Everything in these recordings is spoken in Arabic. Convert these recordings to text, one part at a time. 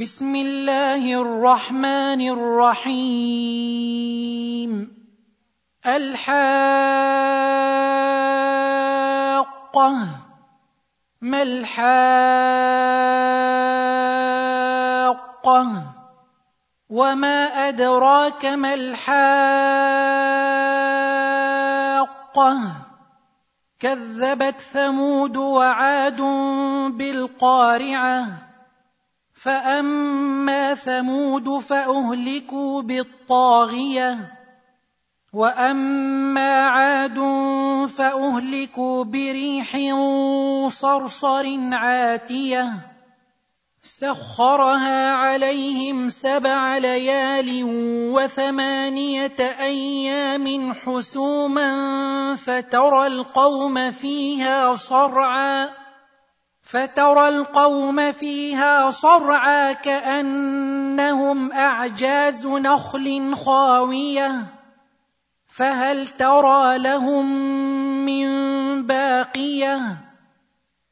بسم الله الرحمن الرحيم. الحاقة. ما الحاقة؟ وما أدراك ما الحاقة؟ كذبت ثمود وعاد بالقارعة. فاما ثمود فاهلكوا بالطاغيه واما عاد فاهلكوا بريح صرصر عاتيه سخرها عليهم سبع ليال وثمانيه أيام حسوما فترى القوم فيها صرعا فترى القوم فيها صرعى كأنهم أعجاز نخل خاوية. فهل ترى لهم من باقية؟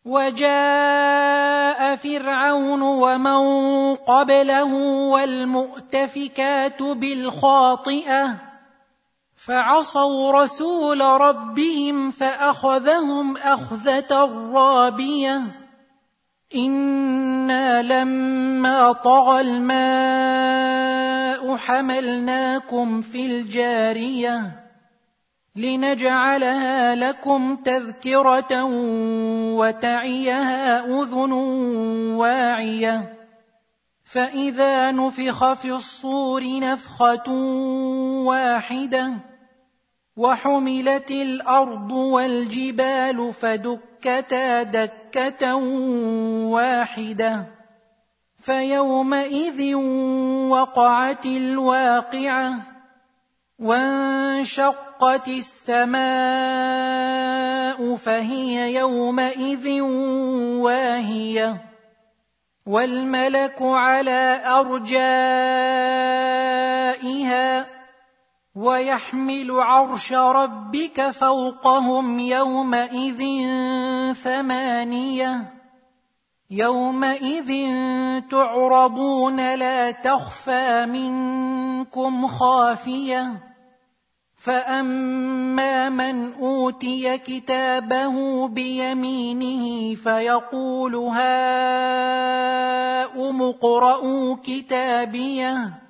وجاء فرعون ومن قبله والمؤتفكات بالخاطئة. فعصوا رسول ربهم فأخذهم أخذة رابية. أنا لما طغى الماء حملناكم في الجاريه لنجعلها لكم تذكره وتعيها اذن واعيه فاذا نفخ في الصور نفخه واحدة وحملت الأرض والجبال فدكتا دكة واحدة. فيومئذ وقعت الواقعة وانشقت السماء فهي يومئذ واهية. والملك على أرجائها ويحمل عرش ربك فوقهم يومئذ ثمانية. يومئذ تعرضون لا تخفى منكم خافية. فأما من أوتي كتابه بيمينه فيقول هاؤم اقرءوا كتابيه.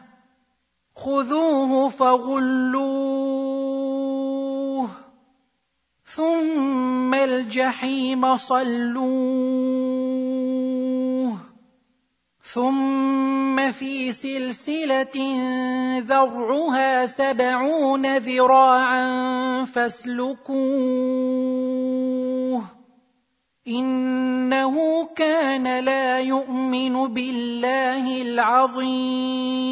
خذوه فغلوه ثم الجحيم صلوه ثم في سلسلة ذرعها سبعون ذراعا فاسلكوه إنه كان لا يؤمن بالله العظيم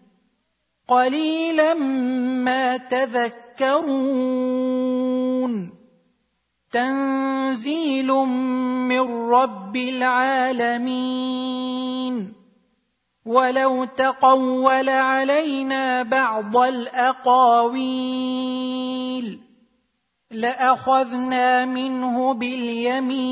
قليلا ما تذكرون. تنزيل من رب العالمين. ولو تقول علينا بعض الأقاويل لأخذنا منه باليمين.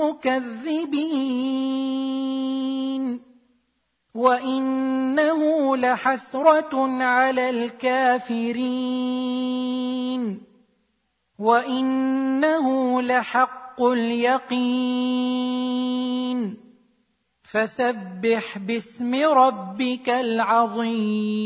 مكذبين وإنه لحسرة على الكافرين وإنه لحق اليقين فسبح باسم ربك العظيم